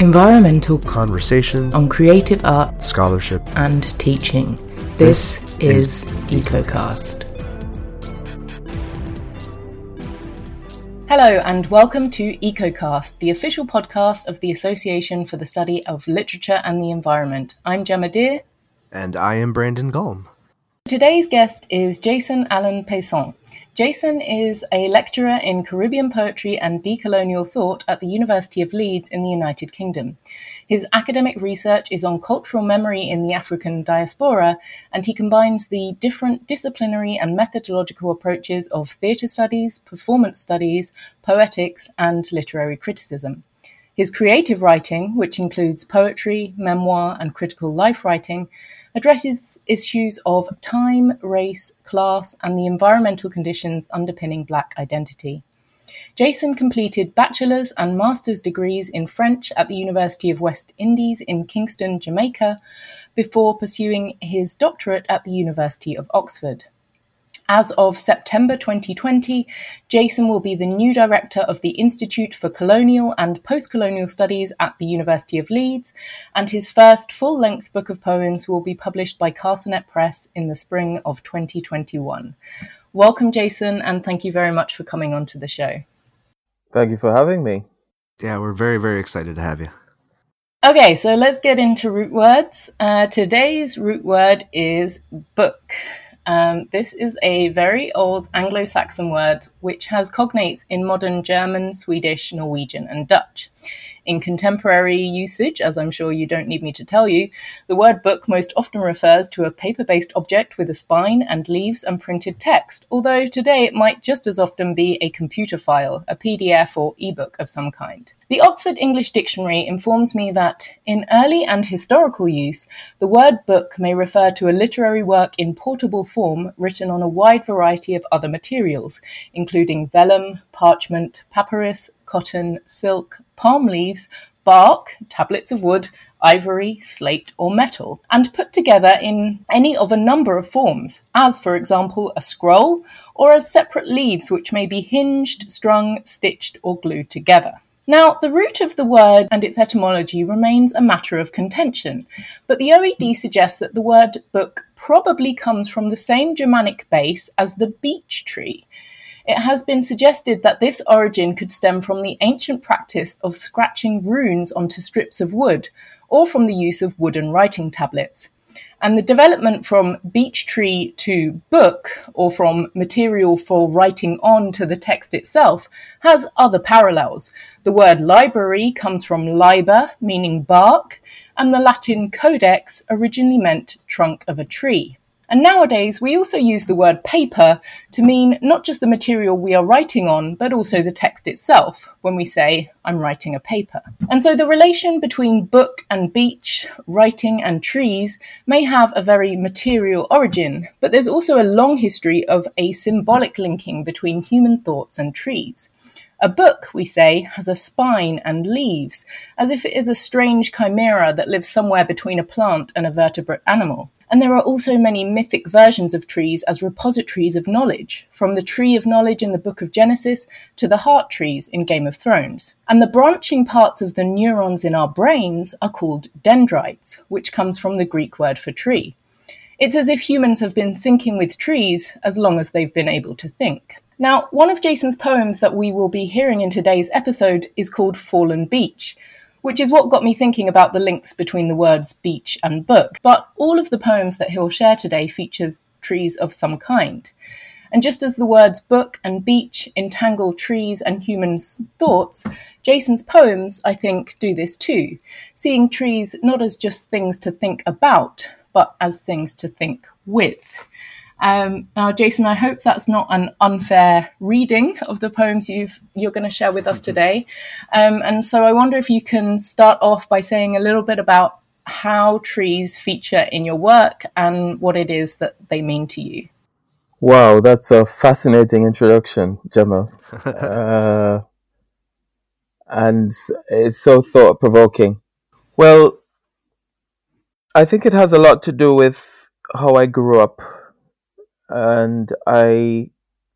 environmental conversations on creative art scholarship and teaching. This, this is, is EcoCast. Hello, and welcome to EcoCast, the official podcast of the Association for the Study of Literature and the Environment. I'm Gemma Deer. And I am Brandon Gulm. Today's guest is Jason Allen Paisant. Jason is a lecturer in Caribbean poetry and decolonial thought at the University of Leeds in the United Kingdom. His academic research is on cultural memory in the African diaspora, and he combines the different disciplinary and methodological approaches of theatre studies, performance studies, poetics, and literary criticism. His creative writing, which includes poetry, memoir, and critical life writing, addresses issues of time, race, class, and the environmental conditions underpinning Black identity. Jason completed bachelor's and master's degrees in French at the University of West Indies in Kingston, Jamaica, before pursuing his doctorate at the University of Oxford. As of September 2020, Jason will be the new director of the Institute for Colonial and Postcolonial Studies at the University of Leeds, and his first full length book of poems will be published by Carcanet Press in the spring of 2021. Welcome, Jason, and thank you very much for coming onto the show. Thank you for having me. Yeah, we're very, very excited to have you. Okay, so let's get into root words. Uh, today's root word is book. Um, this is a very old Anglo Saxon word which has cognates in modern German, Swedish, Norwegian, and Dutch. In contemporary usage, as I'm sure you don't need me to tell you, the word book most often refers to a paper based object with a spine and leaves and printed text, although today it might just as often be a computer file, a PDF or ebook of some kind. The Oxford English Dictionary informs me that, in early and historical use, the word book may refer to a literary work in portable form written on a wide variety of other materials, including vellum, parchment, papyrus, cotton, silk, palm leaves, bark, tablets of wood, ivory, slate, or metal, and put together in any of a number of forms, as, for example, a scroll, or as separate leaves which may be hinged, strung, stitched, or glued together. Now, the root of the word and its etymology remains a matter of contention, but the OED suggests that the word book probably comes from the same Germanic base as the beech tree, it has been suggested that this origin could stem from the ancient practice of scratching runes onto strips of wood, or from the use of wooden writing tablets. And the development from beech tree to book, or from material for writing on to the text itself, has other parallels. The word library comes from liber, meaning bark, and the Latin codex originally meant trunk of a tree. And nowadays, we also use the word paper to mean not just the material we are writing on, but also the text itself when we say, I'm writing a paper. And so the relation between book and beech, writing and trees may have a very material origin, but there's also a long history of a symbolic linking between human thoughts and trees. A book, we say, has a spine and leaves, as if it is a strange chimera that lives somewhere between a plant and a vertebrate animal. And there are also many mythic versions of trees as repositories of knowledge, from the tree of knowledge in the book of Genesis to the heart trees in Game of Thrones. And the branching parts of the neurons in our brains are called dendrites, which comes from the Greek word for tree. It's as if humans have been thinking with trees as long as they've been able to think. Now, one of Jason's poems that we will be hearing in today's episode is called Fallen Beech, which is what got me thinking about the links between the words beech and book. But all of the poems that he'll share today features trees of some kind. And just as the words book and beech entangle trees and human thoughts, Jason's poems, I think, do this too, seeing trees not as just things to think about, but as things to think with. Um, now, Jason, I hope that's not an unfair reading of the poems you've, you're going to share with us today. Um, and so I wonder if you can start off by saying a little bit about how trees feature in your work and what it is that they mean to you. Wow, that's a fascinating introduction, Gemma. uh, and it's so thought provoking. Well, I think it has a lot to do with how I grew up and I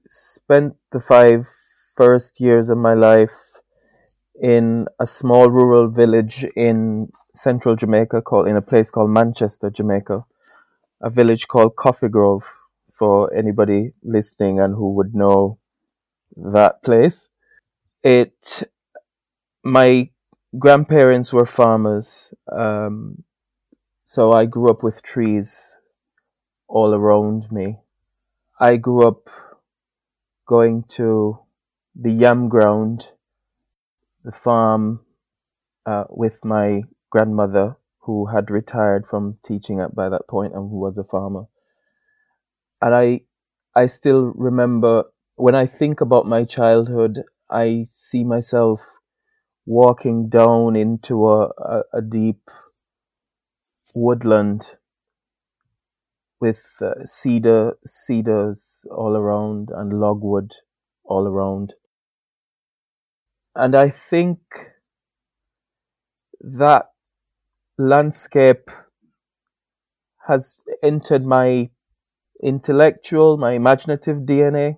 spent the five first years of my life in a small rural village in central Jamaica called in a place called Manchester, Jamaica, a village called Coffee Grove for anybody listening and who would know that place. It my grandparents were farmers, um, so I grew up with trees all around me. I grew up going to the yam ground, the farm, uh, with my grandmother, who had retired from teaching at by that point and who was a farmer. And I, I still remember when I think about my childhood, I see myself walking down into a, a, a deep woodland with uh, cedar cedars all around and logwood all around. And i think that landscape has entered my intellectual my imaginative dna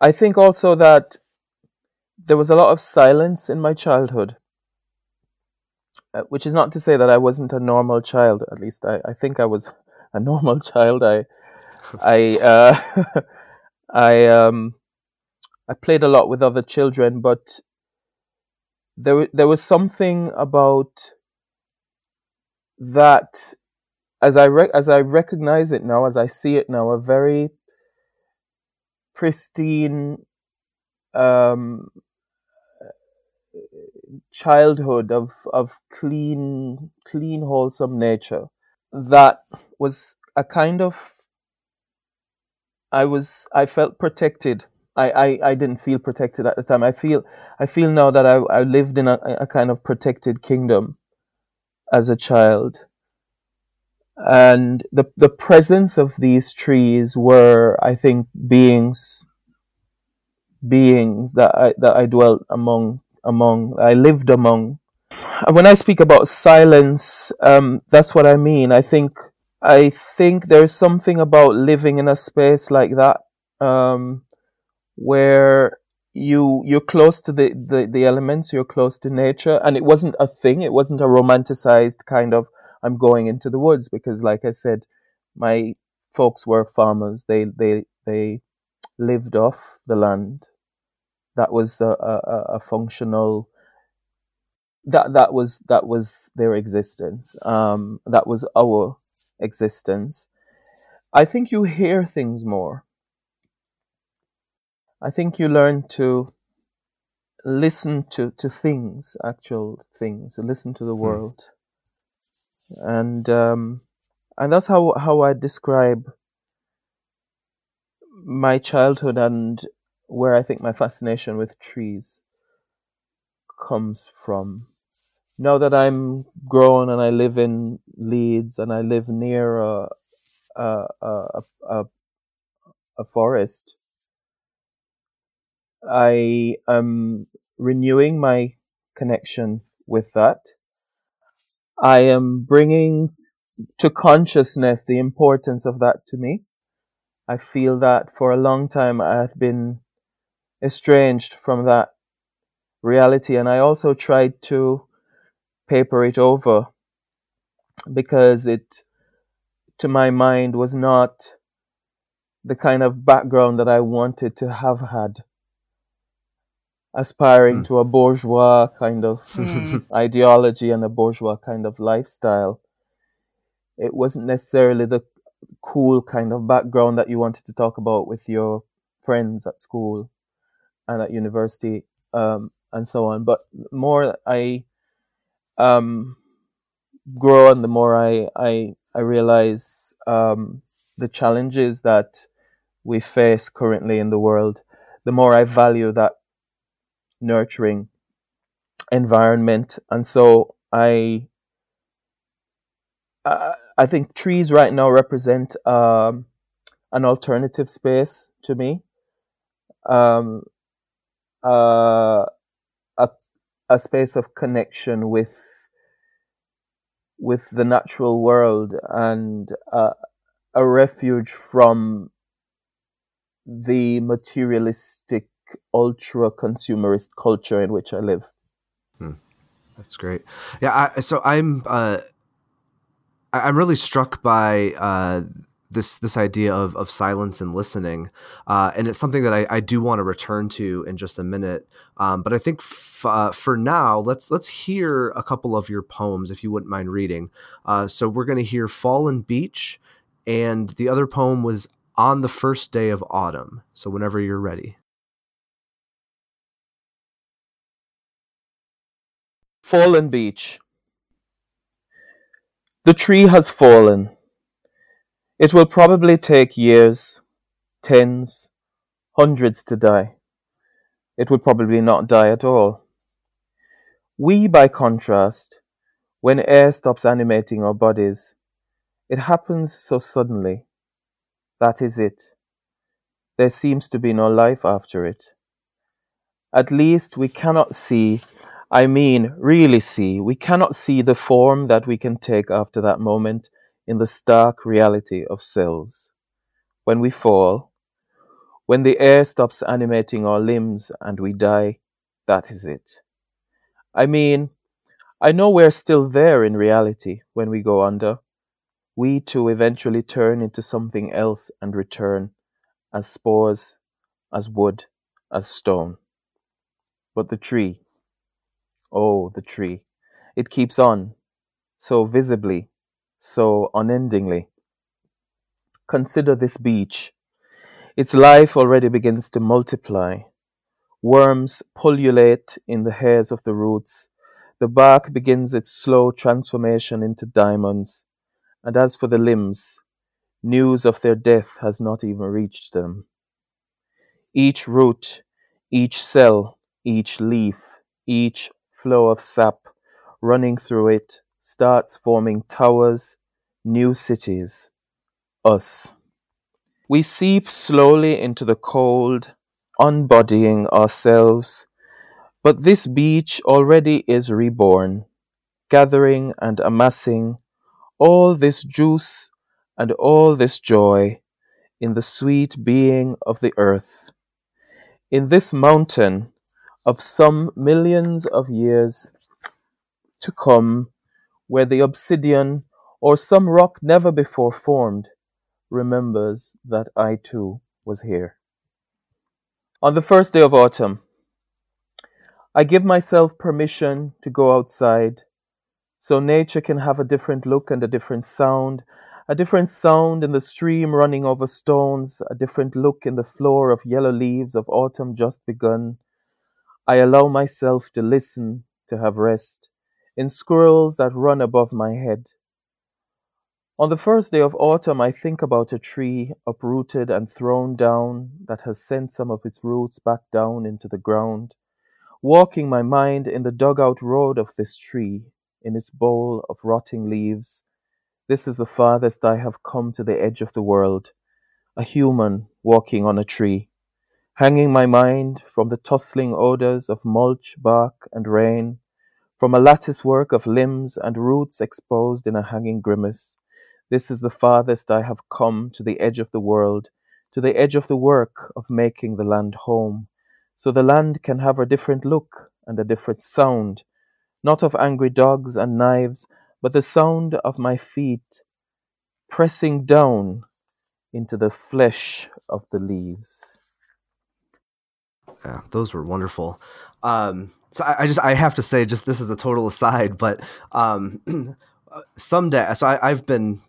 i think also that there was a lot of silence in my childhood uh, which is not to say that i wasn't a normal child at least i, I think i was a normal child. I I uh, I um I played a lot with other children, but there there was something about that as I re- as I recognize it now, as I see it now, a very pristine um, childhood of of clean clean wholesome nature that was a kind of I was I felt protected. I, I, I didn't feel protected at the time. I feel I feel now that I, I lived in a, a kind of protected kingdom as a child. And the the presence of these trees were I think beings beings that I that I dwelt among among I lived among when I speak about silence, um, that's what I mean. I think I think there's something about living in a space like that, um, where you you're close to the, the, the elements, you're close to nature, and it wasn't a thing. It wasn't a romanticized kind of I'm going into the woods because, like I said, my folks were farmers. They they they lived off the land. That was a, a, a functional that that was that was their existence. Um, that was our existence. I think you hear things more. I think you learn to listen to, to things, actual things, to listen to the hmm. world, and um, and that's how how I describe my childhood and where I think my fascination with trees comes from now that I'm grown and I live in Leeds and I live near a a a, a, a forest, I am renewing my connection with that. I am bringing to consciousness the importance of that to me. I feel that for a long time I had been estranged from that reality, and I also tried to paper it over because it, to my mind, was not the kind of background that I wanted to have had. Aspiring mm. to a bourgeois kind of mm. ideology and a bourgeois kind of lifestyle. It wasn't necessarily the cool kind of background that you wanted to talk about with your friends at school and at university um, and so on. But more, I um, grow and the more I I I realize um, the challenges that we face currently in the world, the more I value that nurturing environment, and so I I, I think trees right now represent um, an alternative space to me. Um, uh, a a space of connection with with the natural world and uh, a refuge from the materialistic, ultra consumerist culture in which I live. That's great. Yeah, I, so I'm uh, I'm really struck by uh, this this idea of of silence and listening, uh, and it's something that I, I do want to return to in just a minute. Um, but I think f- uh, for now, let's let's hear a couple of your poems, if you wouldn't mind reading. Uh, so we're going to hear "Fallen Beech," and the other poem was "On the First Day of Autumn." So whenever you're ready. Fallen Beech. The tree has fallen. It will probably take years, tens, hundreds to die. It will probably not die at all. We, by contrast, when air stops animating our bodies, it happens so suddenly. That is it. There seems to be no life after it. At least we cannot see I mean, really see. We cannot see the form that we can take after that moment in the stark reality of cells. When we fall, when the air stops animating our limbs and we die, that is it. I mean, I know we're still there in reality when we go under. We too eventually turn into something else and return as spores, as wood, as stone. But the tree, Oh, the tree. It keeps on, so visibly, so unendingly. Consider this beech. Its life already begins to multiply. Worms pullulate in the hairs of the roots. The bark begins its slow transformation into diamonds. And as for the limbs, news of their death has not even reached them. Each root, each cell, each leaf, each flow of sap running through it starts forming towers, new cities, us. We seep slowly into the cold, unbodying ourselves, but this beech already is reborn, gathering and amassing all this juice and all this joy in the sweet being of the earth. In this mountain, of some millions of years to come, where the obsidian or some rock never before formed remembers that I too was here. On the first day of autumn, I give myself permission to go outside so nature can have a different look and a different sound, a different sound in the stream running over stones, a different look in the floor of yellow leaves of autumn just begun, I allow myself to listen, to have rest, in squirrels that run above my head. On the first day of autumn, I think about a tree uprooted and thrown down that has sent some of its roots back down into the ground, walking my mind in the dugout road of this tree, in its bowl of rotting leaves. This is the farthest I have come to the edge of the world, a human walking on a tree hanging my mind from the tussling odors of mulch, bark, and rain, from a lattice work of limbs and roots exposed in a hanging grimace. This is the farthest I have come to the edge of the world, to the edge of the work of making the land home, so the land can have a different look and a different sound, not of angry dogs and knives, but the sound of my feet pressing down into the flesh of the leaves yeah, those were wonderful. Um, so I, I, just I have to say, just this is a total aside, but um, someday, so I, have been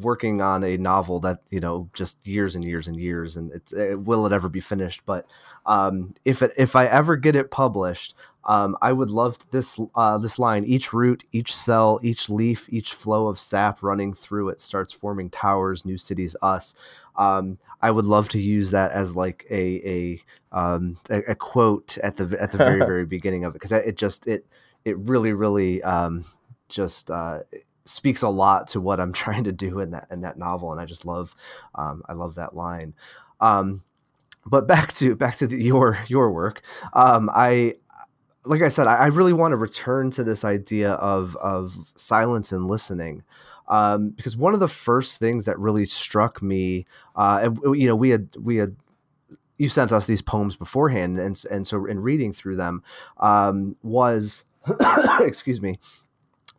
working on a novel that you know just years and years and years, and it's it, will it ever be finished? But um, if it if I ever get it published, um, I would love this uh, this line: each root, each cell, each leaf, each flow of sap running through it starts forming towers, new cities, us. Um, I would love to use that as like a a um, a, a, quote at the at the very very beginning of it because it just it it really really um, just uh, speaks a lot to what I'm trying to do in that in that novel, and I just love um, I love that line. Um, but back to back to the, your your work. Um, I like I said, I, I really want to return to this idea of of silence and listening um, because one of the first things that really struck me, uh, and you know, we had we had you sent us these poems beforehand, and and so in reading through them um, was excuse me,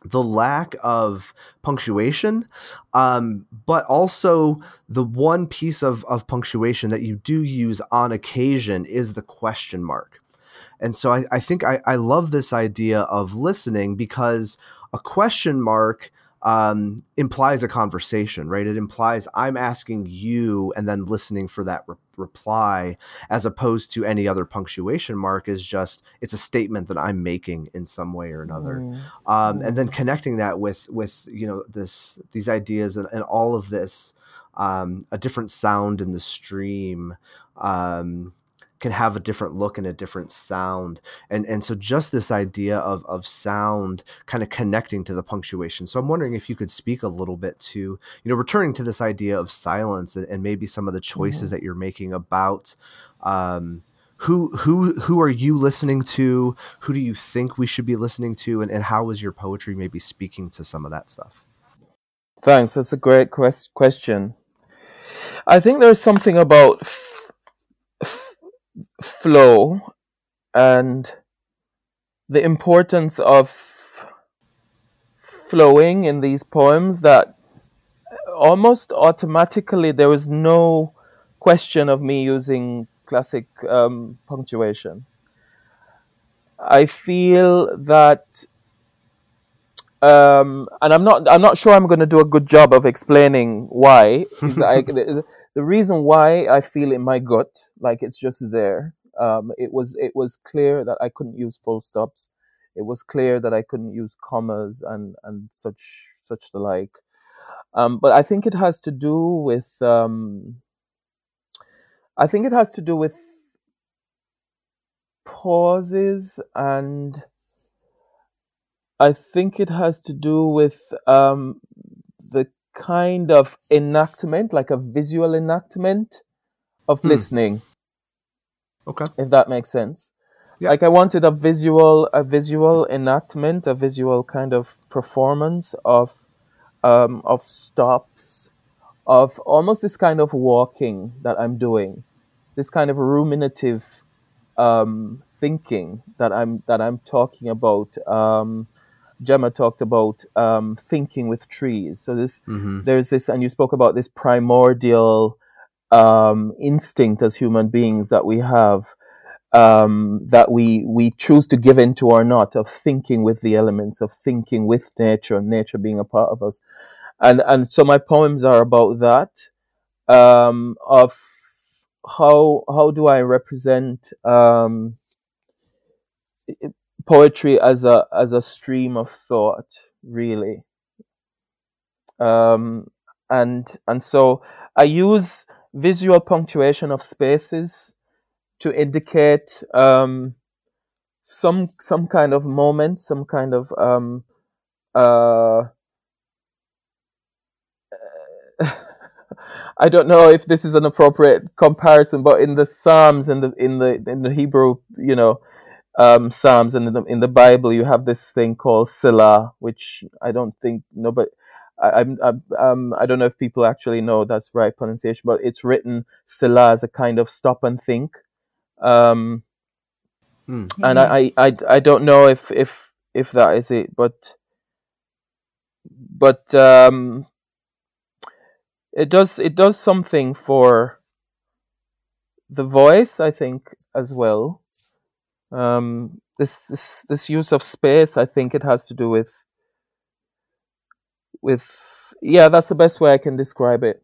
the lack of punctuation, um, but also the one piece of, of punctuation that you do use on occasion is the question mark. And so I, I think I, I love this idea of listening because a question mark um, implies a conversation, right? It implies I'm asking you and then listening for that re- reply, as opposed to any other punctuation mark is just it's a statement that I'm making in some way or another, mm. Um, and then connecting that with with you know this these ideas and, and all of this um, a different sound in the stream. Um, can have a different look and a different sound. And and so just this idea of of sound kind of connecting to the punctuation. So i'm wondering if you could speak a little bit to you know returning to this idea of silence and, and maybe some of the choices mm-hmm. that you're making about um, who who who are you listening to? Who do you think we should be listening to? And, and how is your poetry maybe speaking to some of that stuff? Thanks. That's a great quest- question. I think there's something about flow and the importance of flowing in these poems that almost automatically there was no question of me using classic um, punctuation. I feel that, um, and I'm not. I'm not sure I'm going to do a good job of explaining why. I, the reason why I feel in my gut like it's just there. Um, it was it was clear that I couldn't use full stops. It was clear that I couldn't use commas and and such such the like. Um, but I think it has to do with um, I think it has to do with pauses and I think it has to do with um, kind of enactment, like a visual enactment of hmm. listening. Okay. If that makes sense. Yeah. Like I wanted a visual a visual enactment, a visual kind of performance of um, of stops, of almost this kind of walking that I'm doing, this kind of ruminative um, thinking that I'm that I'm talking about. Um, Gemma talked about um, thinking with trees. So this, mm-hmm. there's this, and you spoke about this primordial um, instinct as human beings that we have, um, that we we choose to give into or not, of thinking with the elements, of thinking with nature, nature being a part of us, and and so my poems are about that, um, of how how do I represent um, poetry as a as a stream of thought, really. Um, and and so I use visual punctuation of spaces to indicate um, some some kind of moment, some kind of um, uh, I don't know if this is an appropriate comparison, but in the Psalms, in the in the in the Hebrew, you know, um, Psalms and in the, in the Bible, you have this thing called Selah, which I don't think nobody. I, I'm, I'm um, I don't know if people actually know that's right pronunciation, but it's written Selah as a kind of stop and think. Um, mm. And I, I, I don't know if, if if that is it, but but um, it does it does something for the voice, I think, as well um, this this this use of space i think it has to do with with yeah that's the best way i can describe it.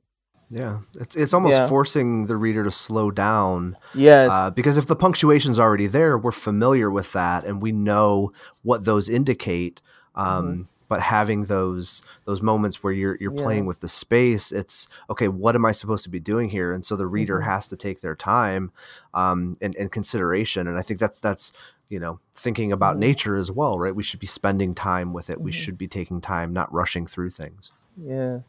Yeah it's, it's almost yeah. forcing the reader to slow down yes. uh, because if the punctuation's already there we're familiar with that and we know what those indicate um, mm-hmm but having those those moments where you're you're yeah. playing with the space it's okay what am i supposed to be doing here and so the reader mm-hmm. has to take their time um, and, and consideration and i think that's that's you know thinking about mm-hmm. nature as well right we should be spending time with it mm-hmm. we should be taking time not rushing through things yes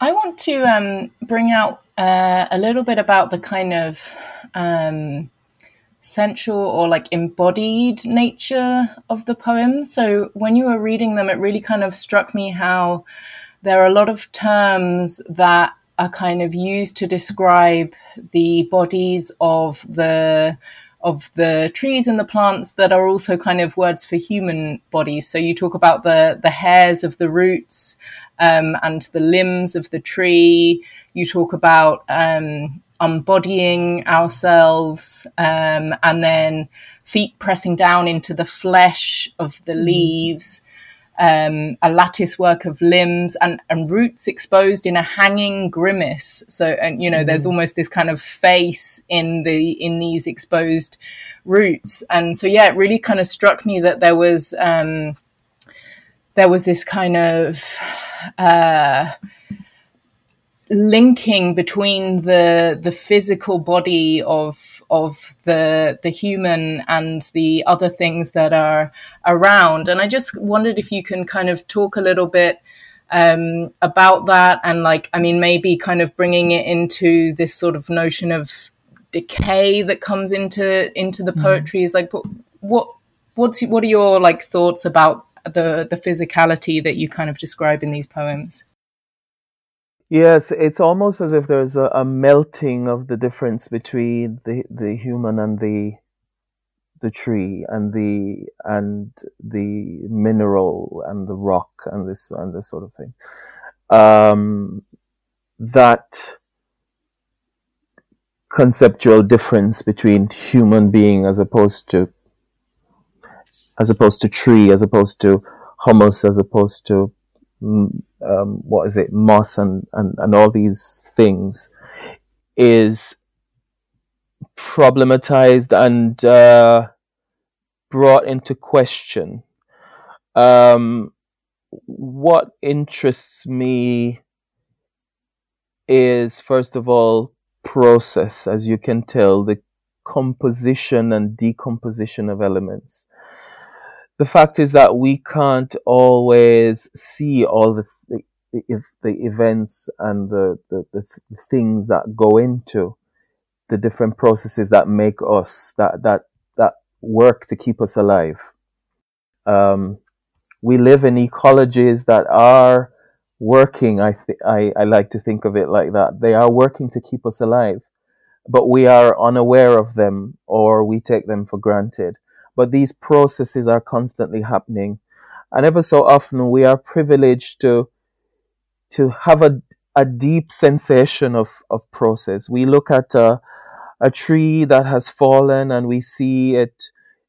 i want to um, bring out uh, a little bit about the kind of um, sensual or like embodied nature of the poem. So when you were reading them, it really kind of struck me how there are a lot of terms that are kind of used to describe the bodies of the of the trees and the plants that are also kind of words for human bodies. So you talk about the the hairs of the roots um, and the limbs of the tree. You talk about um, embodying ourselves, um, and then feet pressing down into the flesh of the mm. leaves um, a lattice work of limbs and, and roots exposed in a hanging grimace. So, and you know, mm. there's almost this kind of face in the in these exposed roots. And so, yeah, it really kind of struck me that there was um, there was this kind of uh, linking between the the physical body of of the the human and the other things that are around and i just wondered if you can kind of talk a little bit um, about that and like i mean maybe kind of bringing it into this sort of notion of decay that comes into into the mm-hmm. poetry is like what what's what are your like thoughts about the the physicality that you kind of describe in these poems Yes, it's almost as if there's a, a melting of the difference between the, the human and the the tree and the and the mineral and the rock and this and this sort of thing. Um, that conceptual difference between human being as opposed to as opposed to tree, as opposed to humus, as opposed to um, what is it, moss and, and, and all these things is problematized and uh, brought into question. Um, what interests me is, first of all, process, as you can tell, the composition and decomposition of elements the fact is that we can't always see all the the, the events and the, the, the things that go into the different processes that make us that that that work to keep us alive. Um, we live in ecologies that are working. I, th- I I like to think of it like that. They are working to keep us alive, but we are unaware of them or we take them for granted but these processes are constantly happening. And ever so often we are privileged to, to have a, a deep sensation of, of process. We look at a, a tree that has fallen and we see it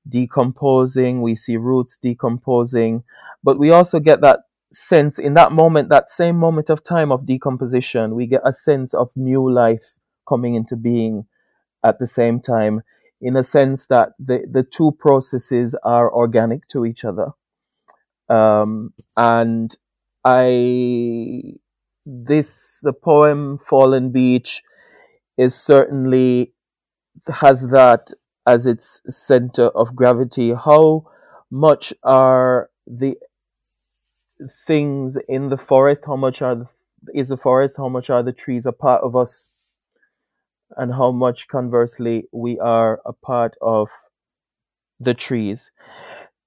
decomposing, we see roots decomposing, but we also get that sense in that moment, that same moment of time of decomposition, we get a sense of new life coming into being at the same time in a sense that the, the two processes are organic to each other. Um, and I, this, the poem Fallen Beech is certainly has that as its center of gravity. How much are the things in the forest? How much are the, is the forest? How much are the trees a part of us and how much conversely we are a part of the trees.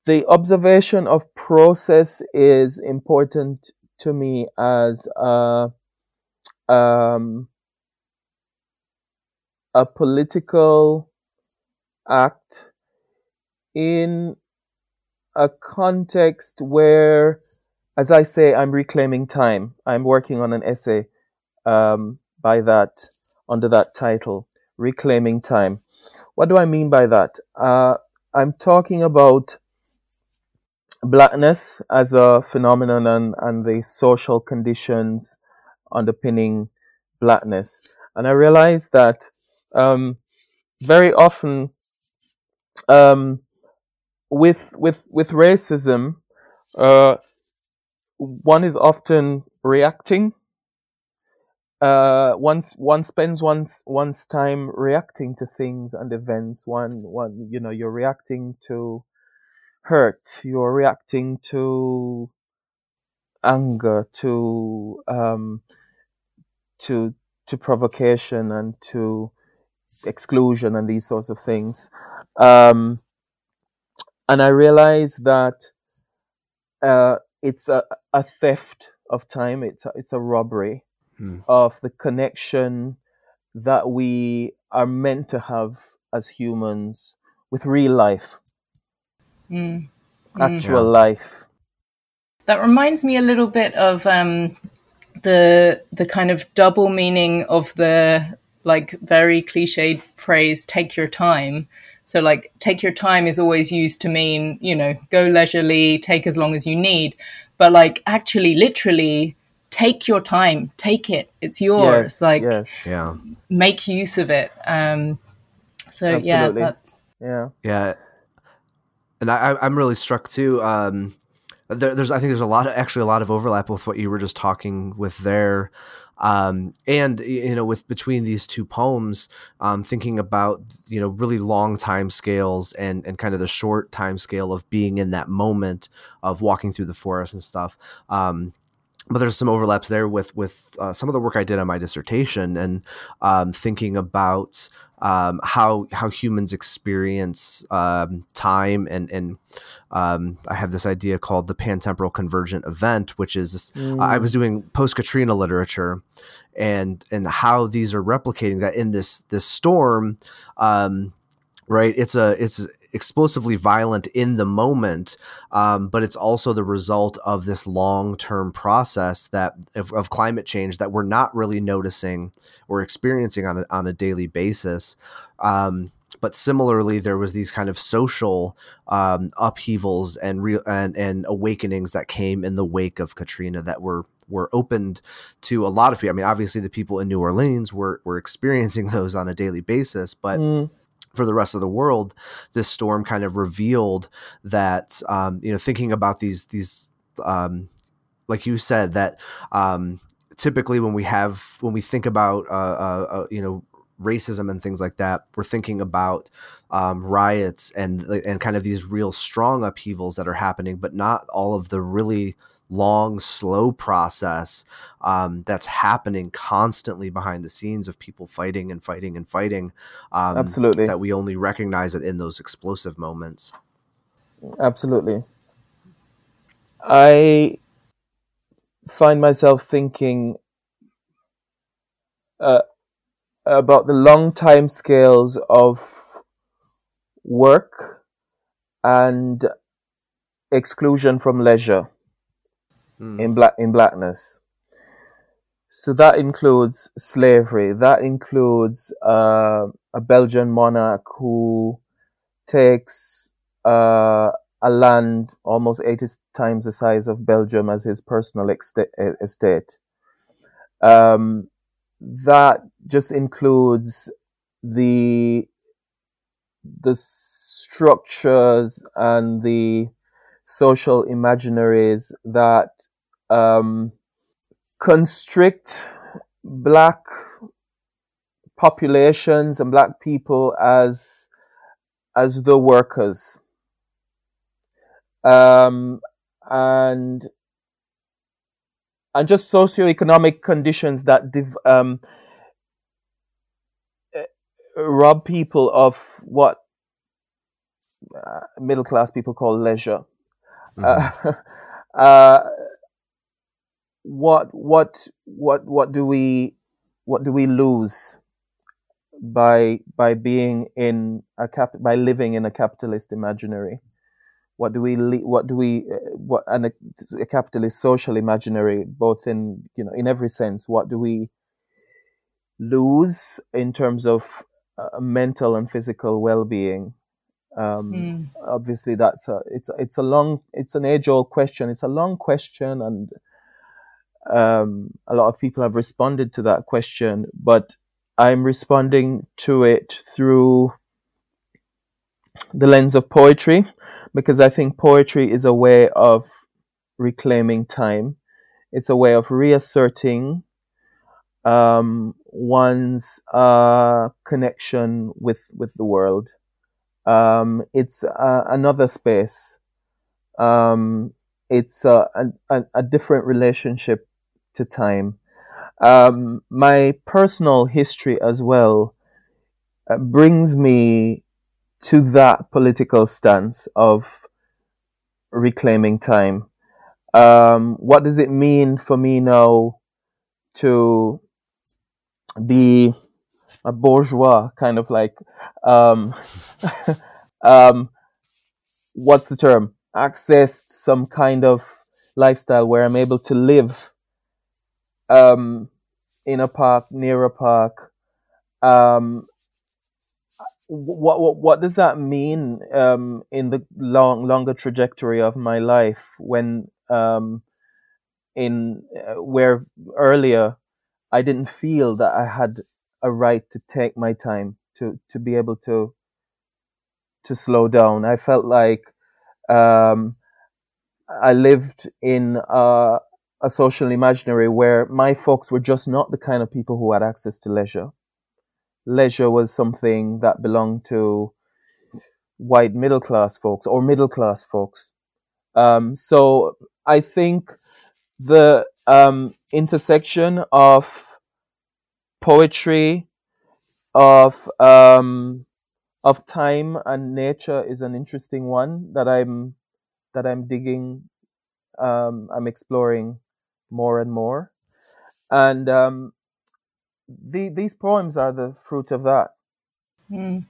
The observation of process is important to me as a, um, a political act in a context where, as I say, I'm reclaiming time. I'm working on an essay um, by that under that title, Reclaiming Time. What do I mean by that? Uh, I'm talking about blackness as a phenomenon and, and the social conditions underpinning blackness. And I realize that um, very often um, with with with racism, uh, one is often reacting uh, once one spends one's one's time reacting to things and events. One one you know you're reacting to hurt. You're reacting to anger, to um, to to provocation and to exclusion and these sorts of things. Um, and I realize that uh, it's a, a theft of time. It's a, it's a robbery mm. of the connection that we are meant to have as humans with real life, Mm. actual Yeah. life. That reminds me a little bit of um, the the kind of double meaning of the like very cliched phrase "take your time." So, like, take your time is always used to mean you know go leisurely, take as long as you need, but like actually, literally, take your time, take it, it's yours. Yes, like, yes, Yeah. make use of it. Um, so yeah, Absolutely. that's yeah, Yeah, and I, I'm really struck too. Um, there, there's, I think, there's a lot of actually a lot of overlap with what you were just talking with there, um, and you know, with between these two poems, um, thinking about you know really long time scales and and kind of the short time scale of being in that moment of walking through the forest and stuff. Um, but there's some overlaps there with with uh, some of the work I did on my dissertation and um, thinking about um, how how humans experience um, time and and um, I have this idea called the pantemporal convergent event, which is I was doing post Katrina literature and and how these are replicating that in this this storm. Right? It's a it's explosively violent in the moment um, but it's also the result of this long-term process that of, of climate change that we're not really noticing or experiencing on a, on a daily basis. Um, but similarly there was these kind of social um, upheavals and real and, and awakenings that came in the wake of katrina that were were opened to a lot of people i mean obviously the people in new orleans were were experiencing those on a daily basis but Mm, for the rest of the world, this storm kind of revealed that um, you know thinking about these these um, like you said that um, typically when we have when we think about uh, uh, uh, you know racism and things like that, we're thinking about um, riots and and kind of these real strong upheavals that are happening, but not all of the really long, slow process um, that's happening constantly behind the scenes of people fighting and fighting and fighting. Um, Absolutely. That we only recognize it in those explosive moments. absolutely. I find myself thinking uh, about the long time scales of work and exclusion from leisure Mm. in black in blackness. So that includes slavery. That includes uh, a Belgian monarch who takes uh, a land almost 80 times the size of Belgium as his personal estate. Um, that just includes the the structures and the social imaginaries that um, constrict black populations and black people as as the workers um, and and just socioeconomic conditions that div, um, rob people of what uh, middle class people call leisure. Mhm. Uh, uh, what what what what do we what do we lose by by being in a cap by living in a capitalist imaginary? What do we what do we uh, what and a, a capitalist social imaginary both in you know in every sense? What do we lose in terms of uh, mental and physical well being? Um, mm, obviously that's a it's it's a long it's an age old question it's a long question and um, a lot of people have responded to that question but i'm responding to it through the lens of poetry because i think poetry is a way of reclaiming time it's a way of reasserting um, one's uh, connection with with the world um, it's uh, another space. Um, it's a, a, a different relationship to time. Um, my personal history as well uh, brings me to that political stance of reclaiming time. Um, what does it mean for me now to be a bourgeois kind of like um, um, what's the term? Access some kind of lifestyle where I'm able to live um, in a park, near a park. Um, what, what what does that mean um, in the long longer trajectory of my life when um, in uh, where earlier I didn't feel that I had a right to take my time to to be able to to slow down. I felt like um, I lived in a, a social imaginary where my folks were just not the kind of people who had access to leisure. Leisure was something that belonged to white middle class folks or middle class folks. Um, so I think the um, intersection of poetry, of um, of time and nature is an interesting one that I'm that I'm digging, um, I'm exploring more and more, and um, the, these poems are the fruit of that. Mm.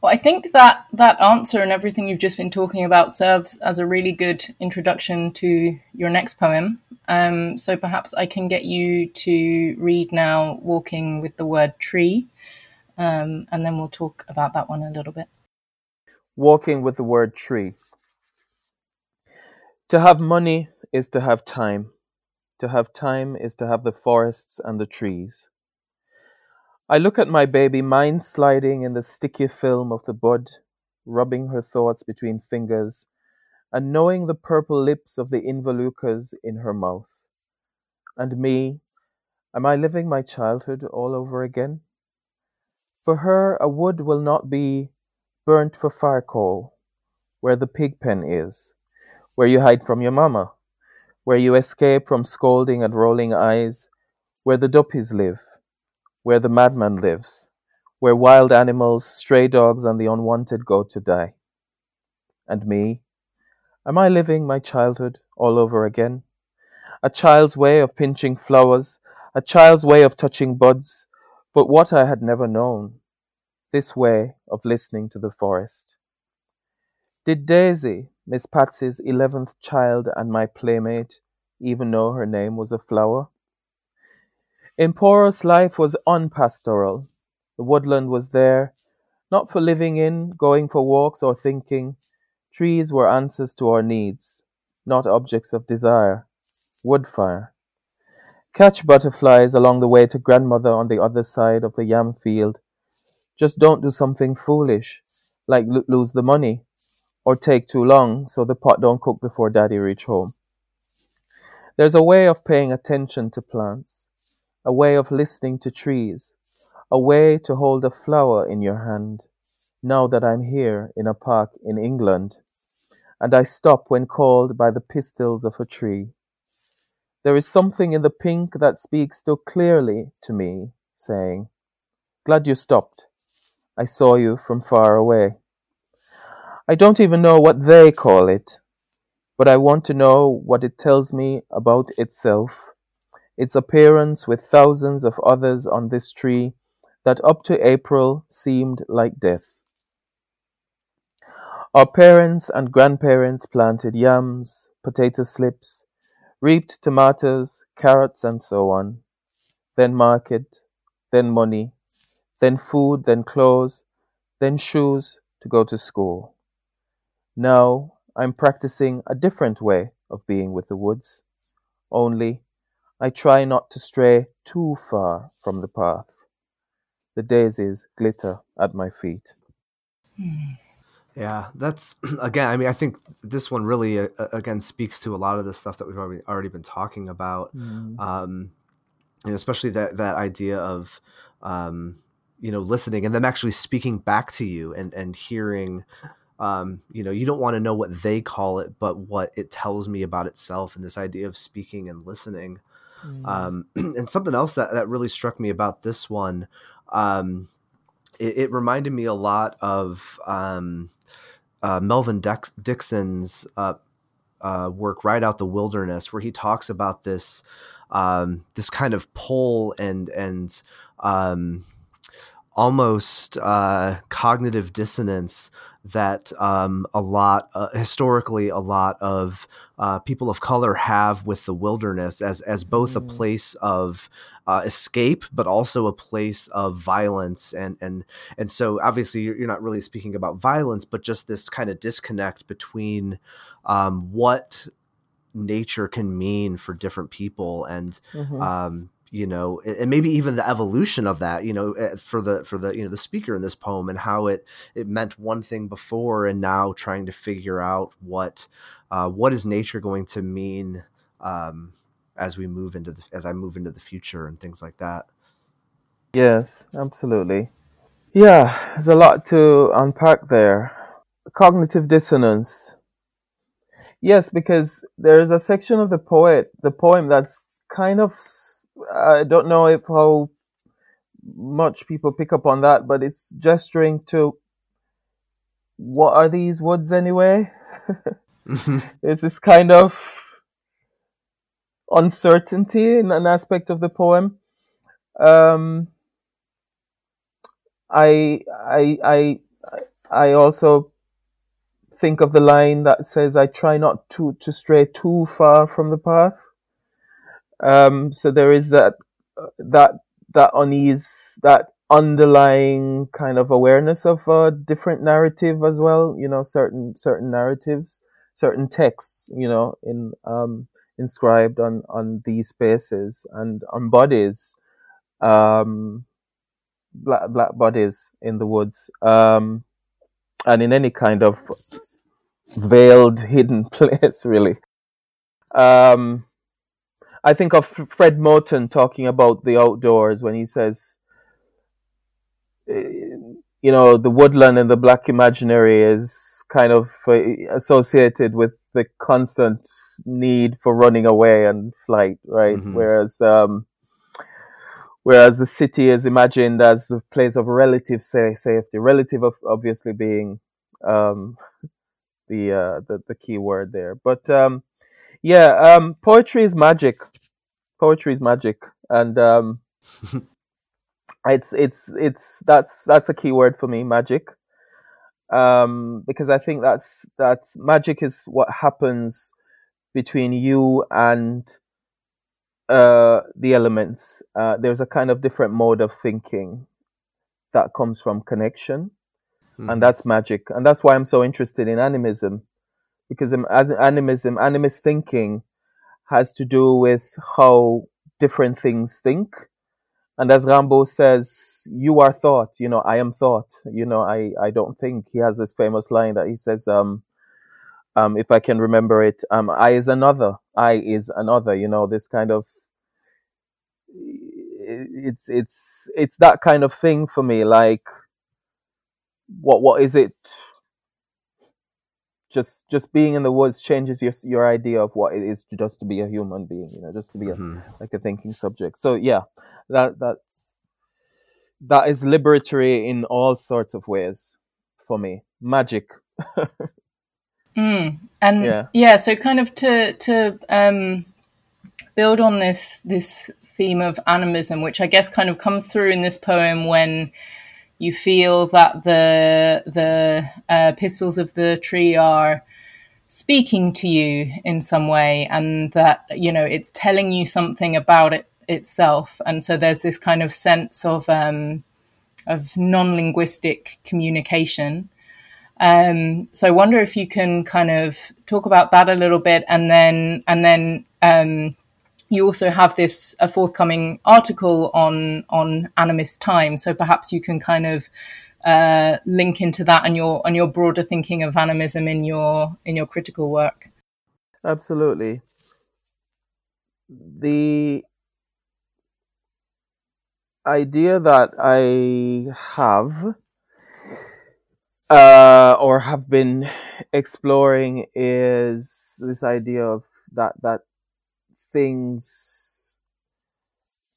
Well, I think that that answer and everything you've just been talking about serves as a really good introduction to your next poem. Um, so perhaps I can get you to read now Walking with the Word Tree, um, and then we'll talk about that one a little bit. Walking with the Word Tree. To have money is to have time. To have time is to have the forests and the trees. I look at my baby, mind sliding in the sticky film of the bud, rubbing her thoughts between fingers, and knowing the purple lips of the involucres in her mouth. And me, am I living my childhood all over again? For her, a wood will not be burnt for fire coal, where the pig pen is, where you hide from your mamma, where you escape from scolding and rolling eyes, where the duppies live where the madman lives, where wild animals, stray dogs, and the unwanted go to die. And me? Am I living my childhood all over again? A child's way of pinching flowers, a child's way of touching buds, but what I had never known, this way of listening to the forest. Did Daisy, Miss Patsy's eleventh child and my playmate, even though her name was a flower? Emporus life was unpastoral. The woodland was there, not for living in, going for walks, or thinking. Trees were answers to our needs, not objects of desire. Wood fire. Catch butterflies along the way to grandmother on the other side of the yam field. Just don't do something foolish, like lo- lose the money, or take too long so the pot don't cook before daddy reach home. There's a way of paying attention to plants a way of listening to trees, a way to hold a flower in your hand, now that I'm here in a park in England, and I stop when called by the pistils of a tree. There is something in the pink that speaks so clearly to me, saying, Glad you stopped. I saw you from far away. I don't even know what they call it, but I want to know what it tells me about itself its appearance with thousands of others on this tree that up to April seemed like death. Our parents and grandparents planted yams, potato slips, reaped tomatoes, carrots, and so on. Then market, then money, then food, then clothes, then shoes to go to school. Now I'm practicing a different way of being with the woods, only I try not to stray too far from the path. The daisies glitter at my feet. Yeah, that's again. I mean, I think this one really, uh, again, speaks to a lot of the stuff that we've already already been talking about, mm. um, and especially that that idea of, um, you know, listening and them actually speaking back to you and and hearing um, you know, you don't want to know what they call it, but what it tells me about itself, and this idea of speaking and listening. Mm. Um, and something else that, that really struck me about this one, um, it, it, reminded me a lot of um, uh, Melvin Dex- Dixon's uh, uh, work, "Ride Out the Wilderness," where he talks about this um, this kind of pull and and um, almost uh, cognitive dissonance that um, a lot uh, historically a lot of uh, people of color have with the wilderness as as both a mm. place of uh, escape but also a place of violence and and and so obviously you're, not really speaking about violence but just this kind of disconnect between um, what nature can mean for different people and mm-hmm. um, you know and maybe even the evolution of that you know eh, for the for the you know the speaker in this poem and how it it meant one thing before and now trying to figure out what uh, what is nature going to mean um, as we move into the as I move into the future and things like that. Yes, absolutely. Yeah, there's a lot to unpack there. Cognitive dissonance. Yes, because there is a section of the poet, the poem that's kind of I don't know if how much people pick up on that, but it's gesturing to what are these woods anyway? There's this kind of uncertainty in an aspect of the poem. Um, I I I I also think of the line that says, "I try not to to stray too far from the path." Um, so there is that that that unease, that underlying kind of awareness of a different narrative as well. You know, certain certain narratives, certain texts. You know, in um, inscribed on on these spaces and on bodies, um, black black bodies in the woods, um, and in any kind of veiled, hidden place, really. Um, I think of Fred Moten talking about the outdoors when he says, eh, you know, the woodland and the black imaginary is kind of uh, associated with the constant need for running away and flight, right? Mm-hmm. Whereas, um, whereas the city is imagined as the place of relative sa- safety, relative of obviously being um, the, uh, the the key word there, but um, yeah, um, poetry is magic. Poetry is magic, and um, it's it's it's that's that's a key word for me, magic. Um, because I think that's that's magic is what happens between you and uh, the elements. Uh, there's a kind of different mode of thinking that comes from connection, mm. and hmm. that's magic. And that's why I'm so interested in animism because as animism, animist thinking has to do with how different things think. And as Rimbaud says, you are thought, you know, I am thought, you know, I, I don't think. He has this famous line that he says, um, um, if I can remember it, um, I is another, I is another, you know, this kind of, it's, it's, it's that kind of thing for me. Like, what, what is it? Just just being in the woods changes your your idea of what it is just to be a human being you know just to be mm-hmm. a, like a thinking subject so yeah that that's that is liberatory in all sorts of ways for me magic mm. and yeah. yeah so kind of to to um build on this this theme of animism which i guess kind of comes through in this poem when you feel that the the uh, pistils of the tree are speaking to you in some way and that you know it's telling you something about it itself. And so there's this kind of sense of um, of non-linguistic communication. Um, so I wonder if you can kind of talk about that a little bit and then and then um, you also have this a forthcoming article on on animist time so perhaps you can kind of uh, link into that and your and your broader thinking of animism in your in your critical work. Absolutely. The idea that i have uh, or have been exploring is this idea of that that things,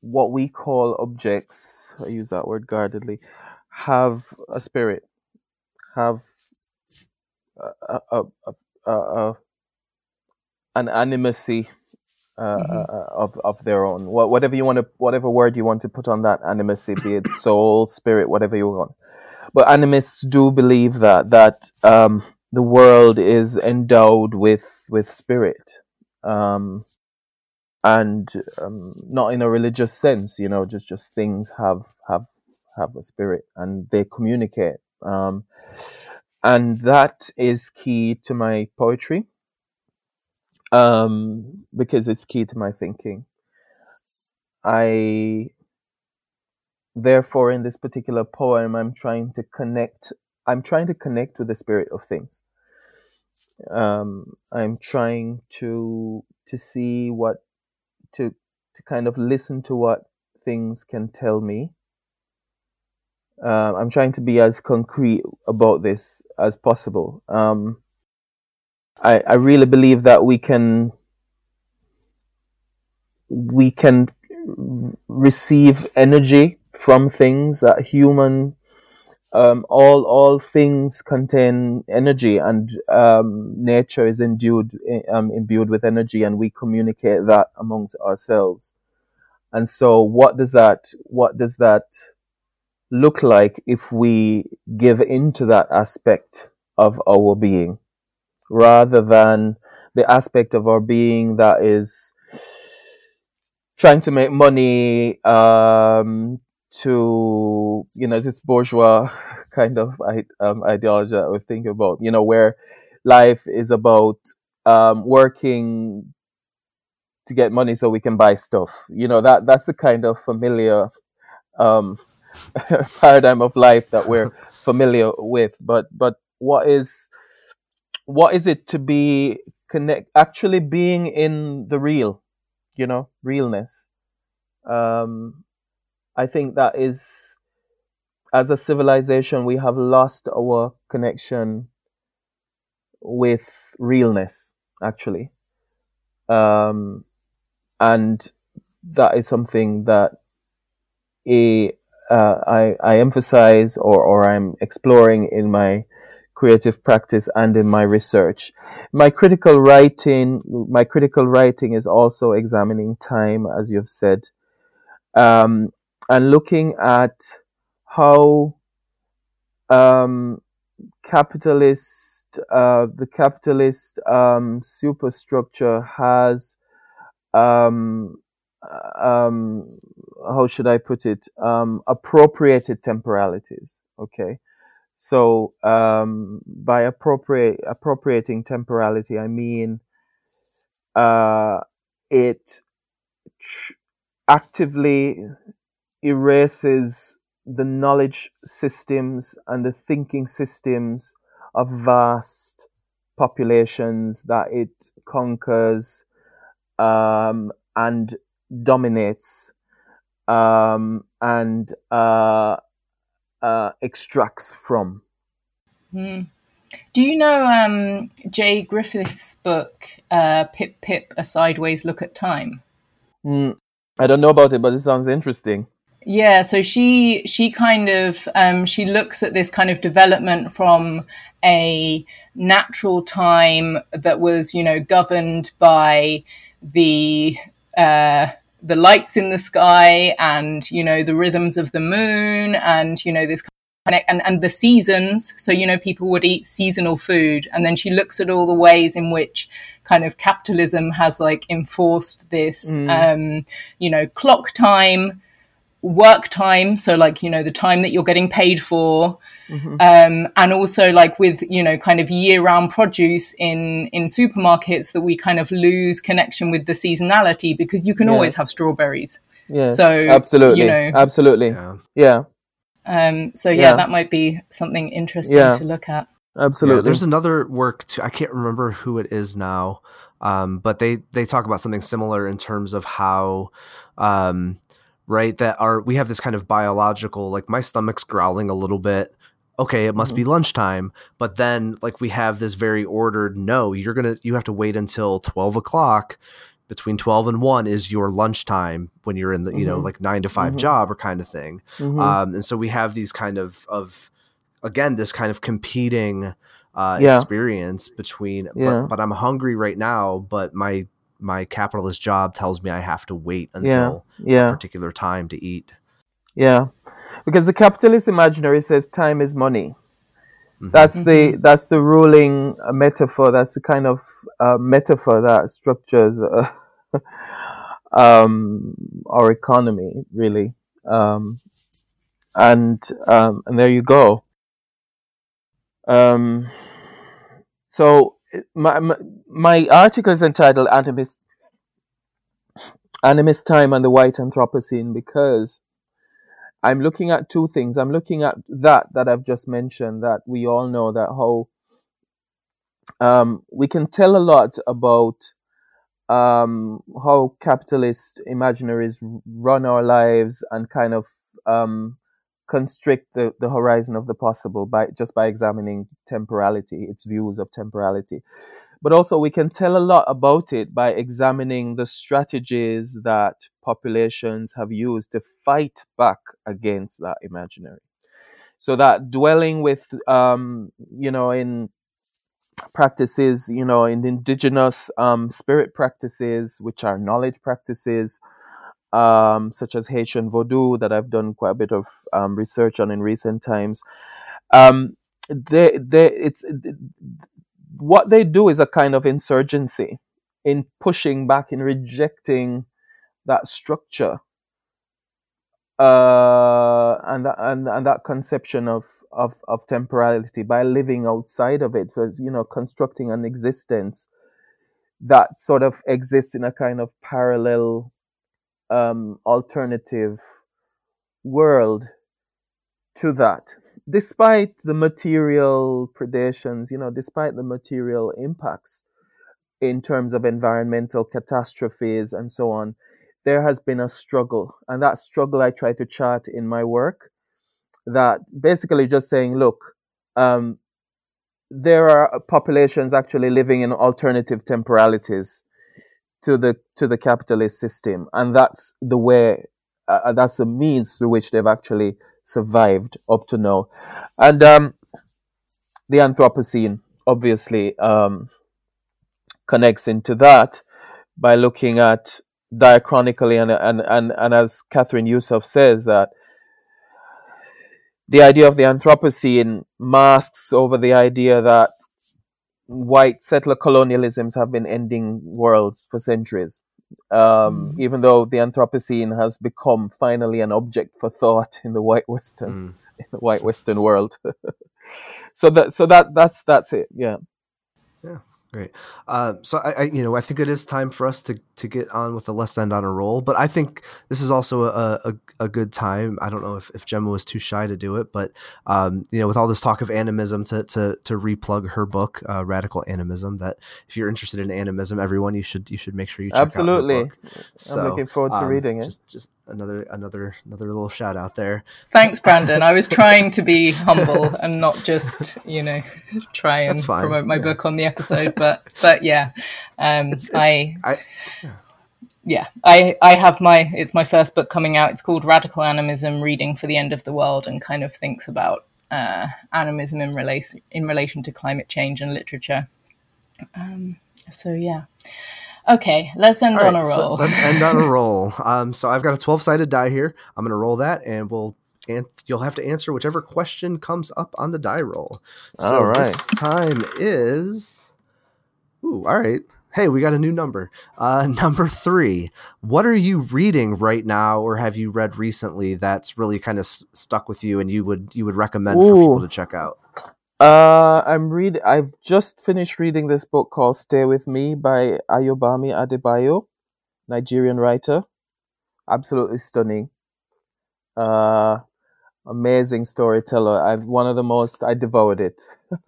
what we call objects, I use that word guardedly, have a spirit, have a, a, a, a an animacy uh, mm-hmm. uh, of of their own. whatever you want to, whatever word you want to put on that animacy, be it soul, spirit, whatever you want. But animists do believe that that um, the world is endowed with with spirit, um, and um, not in a religious sense. You know, just just things have have have a spirit and they communicate. Um, and that is key to my poetry um, because it's key to my thinking. I, therefore, in this particular poem, I'm trying to connect. I'm trying to connect with the spirit of things. Um, I'm trying to to see what to to kind of listen to what things can tell me. Uh, I'm trying to be as concrete about this as possible. Um, I, I really believe that we can we can receive energy from things that human um, all all things contain energy and um, nature is endued um, imbued with energy and we communicate that amongst ourselves. And so what does that what does that look like if we give into that aspect of our being? Rather than the aspect of our being that is trying to make money um, to you know this bourgeois kind of um, ideology that I was thinking about. You know where life is about um, working to get money so we can buy stuff. You know that that's a kind of familiar um, paradigm of life that we're familiar with. But but what is what is it to be connect actually being in the real you know realness um i think that is as a civilization we have lost our connection with realness actually um and that is something that a uh, I, I emphasize or, or I'm exploring in my creative practice and in my research. My critical writing, my critical writing is also examining time, as you've said, um, and looking at how um, capitalist, uh, the capitalist um, superstructure has, um, um, how should I put it, um, appropriated temporalities. Okay so by appropriate appropriating temporality, I mean uh, it actively erases the knowledge systems and the thinking systems of vast populations that it conquers um, and dominates um, and uh, uh, extracts from. Mm. Do you know um, Jay Griffiths' book, uh, Pip Pip, A Sideways Look at Time? Mm, I don't know about it, but it sounds interesting. Yeah, so she she kind of um, she looks at this kind of development from a natural time that was you know governed by the uh, the lights in the sky and you know the rhythms of the moon and you know this kind of, and and the seasons. So you know people would eat seasonal food. And then she looks at all the ways in which kind of capitalism has like enforced this mm. um you know clock time work time so like you know the time that you're getting paid for mm-hmm. um, and also like with you know kind of year round produce in in supermarkets that we kind of lose connection with the seasonality because you can yeah. always have strawberries. Yeah so absolutely. you know. Absolutely. Yeah, yeah. Um, so yeah, yeah, that might be something interesting yeah. to look at. Absolutely. yeah, there's another work too, i can't remember who it is now um, but they they talk about something similar in terms of how um, right that are we have this kind of biological like my stomach's growling a little bit okay it must mm-hmm. be lunchtime but then like we have this very ordered no you're gonna you have to wait until 12 o'clock between 12 and 1 is your lunchtime when you're in the mm-hmm. you know mm-hmm. like 9 to 5 mm-hmm. job or kind of thing mm-hmm. um, and so we have these kind of of again this kind of competing uh, yeah. experience between yeah. but, but i'm hungry right now but my my capitalist job tells me I have to wait until yeah, yeah. a particular time to eat. Yeah, because the capitalist imaginary says time is money. Mm-hmm. That's the mm-hmm. that's the ruling uh, metaphor. That's the kind of uh, metaphor that structures uh, um, our economy, really. Um, and um, and there you go. Um, so my, my, my article is entitled "Animist Animist Time and the White Anthropocene" because I'm looking at two things. I'm looking at that that I've just mentioned. That we all know that how um, we can tell a lot about um, how capitalist imaginaries run our lives and kind of um, constrict the, the horizon of the possible by just by examining temporality, its views of temporality. But also, we can tell a lot about it by examining the strategies that populations have used to fight back against that imaginary. So that dwelling with, um, you know, in practices, you know, in indigenous um, spirit practices, which are knowledge practices, um, such as Haitian Vodou, that I've done quite a bit of um, research on in recent times. Um, they, they, it's what they do is a kind of insurgency in pushing back, in rejecting that structure uh, and, and and that conception of, of, of temporality by living outside of it, you know, constructing an existence that sort of exists in a kind of parallel um, alternative world to that, despite the material predations, you know, despite the material impacts in terms of environmental catastrophes and so on, there has been a struggle. And that struggle I try to chart in my work that basically just saying, look, um, there are populations actually living in alternative temporalities to the to the capitalist system, and that's the way uh, uh, that's the means through which they've actually survived up to now. And um, the Anthropocene obviously um, connects into that by looking at diachronically and, and, and, and as Kathryn Yusoff says that the idea of the Anthropocene masks over the idea that white settler colonialisms have been ending worlds for centuries. Um, mm. Even though the Anthropocene has become finally an object for thought in the white Western, mm. in the white Western world. so that, so that, that's that's it. Yeah. Great. Uh, so I, I, you know, I think it is time for us to to get on with the Let's End on a Roll. But I think this is also a, a, a good time. I don't know if, if Jemma was too shy to do it, but um, you know, with all this talk of animism, to to to replug her book, uh, Radical Animism. That if you're interested in animism, everyone you should you should make sure you check absolutely. Out so, I'm looking forward to um, reading it. Just just another another another little shout out there. Thanks, Brandon. I was trying to be humble and not just you know try and promote my yeah. book on the episode, but but yeah, um, it's, it's, I, I yeah. yeah. I I have my it's my first book coming out. It's called Radical Animism: Reading for the End of the World, and kind of thinks about uh, animism in relation in relation to climate change and literature. Um, so yeah. Okay, let's end on a roll. So let's end on a roll. Um, so I've got a 12 sided die here. I'm going to roll that and we'll and you'll have to answer whichever question comes up on the die roll. So all right. this time is Ooh, all right. Hey, we got a new number. Uh, number three. What are you reading right now, or have you read recently that's really kind of s- stuck with you, and you would you would recommend Ooh. for people to check out? Uh, I'm read. I've just finished reading this book called "Stay with Me" by Ayobami Adebayo, Nigerian writer. Absolutely stunning. Uh, amazing storyteller. I've one of the most. I devoured it.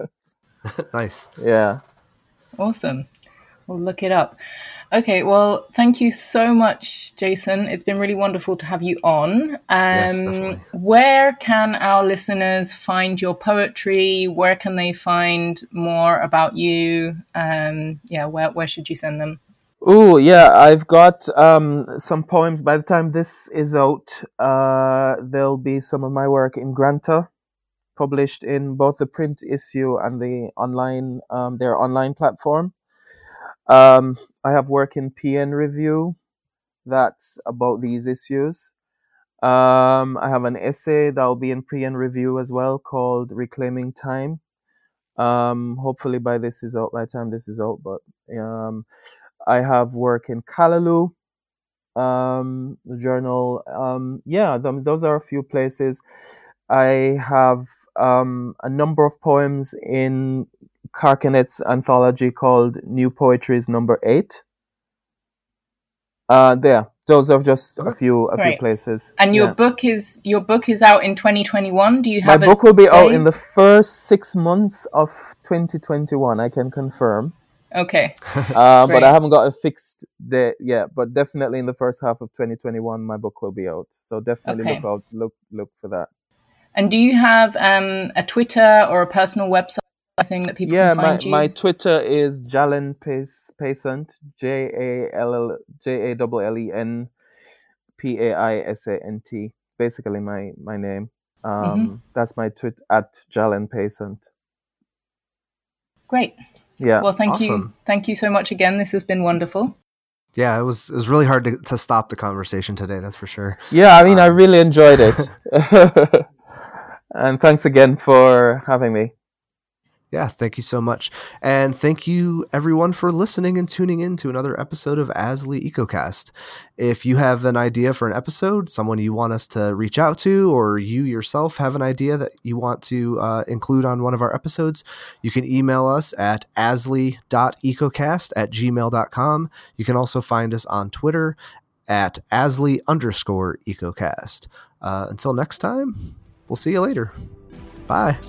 nice. Yeah. Awesome. We'll look it up. Okay, well, thank you so much, Jason. It's been really wonderful to have you on. Um, yes, where can our listeners find your poetry? Where can they find more about you? Um, yeah, where, where should you send them? Oh, yeah, I've got um, some poems. By the time this is out, uh, there'll be some of my work in Granta, published in both the print issue and the online um, their online platform. Um, I have work in PN Review that's about these issues. Um, I have an essay that will be in PN Review as well called Reclaiming Time. Um, hopefully by this is out by the time this is out, but um, I have work in Callaloo, um, the journal. Um, yeah, th- those are a few places. I have um, a number of poems in Carcanet's anthology called New Poetries Number Eight. Uh, there, those are just a few a few places. And your Yeah. book is your book is out in 2021. Do you My have a book will be out in the first six months of 2021. I can confirm, Okay. uh, but I haven't got a fixed date yet. But definitely in the first half of 2021, my book will be out. So definitely Okay. look out, look look for that. And do you have um, a Twitter or a personal website thing that people yeah, can my, find you? my Twitter is Jalen Pace- Paisant, J A L L J A L L E N P A I S A N T. Basically, my my name. Um, Mm-hmm. That's my tweet at Jalen Paisant. Great. Yeah. Well, thank you. Thank you so much again. This has been wonderful. Yeah, it was it was really hard to, to stop the conversation today. That's for sure. Yeah, I mean, I Um, really enjoyed it. and thanks again for having me. Yeah, thank you so much. And thank you everyone for listening and tuning in to another episode of ASLE EcoCast. If you have an idea for an episode, someone you want us to reach out to, or you yourself have an idea that you want to uh, include on one of our episodes, you can email us at asle.ecocast at gmail.com. You can also find us on Twitter at asle underscore ecocast. Uh, until next time, we'll see you later. Bye.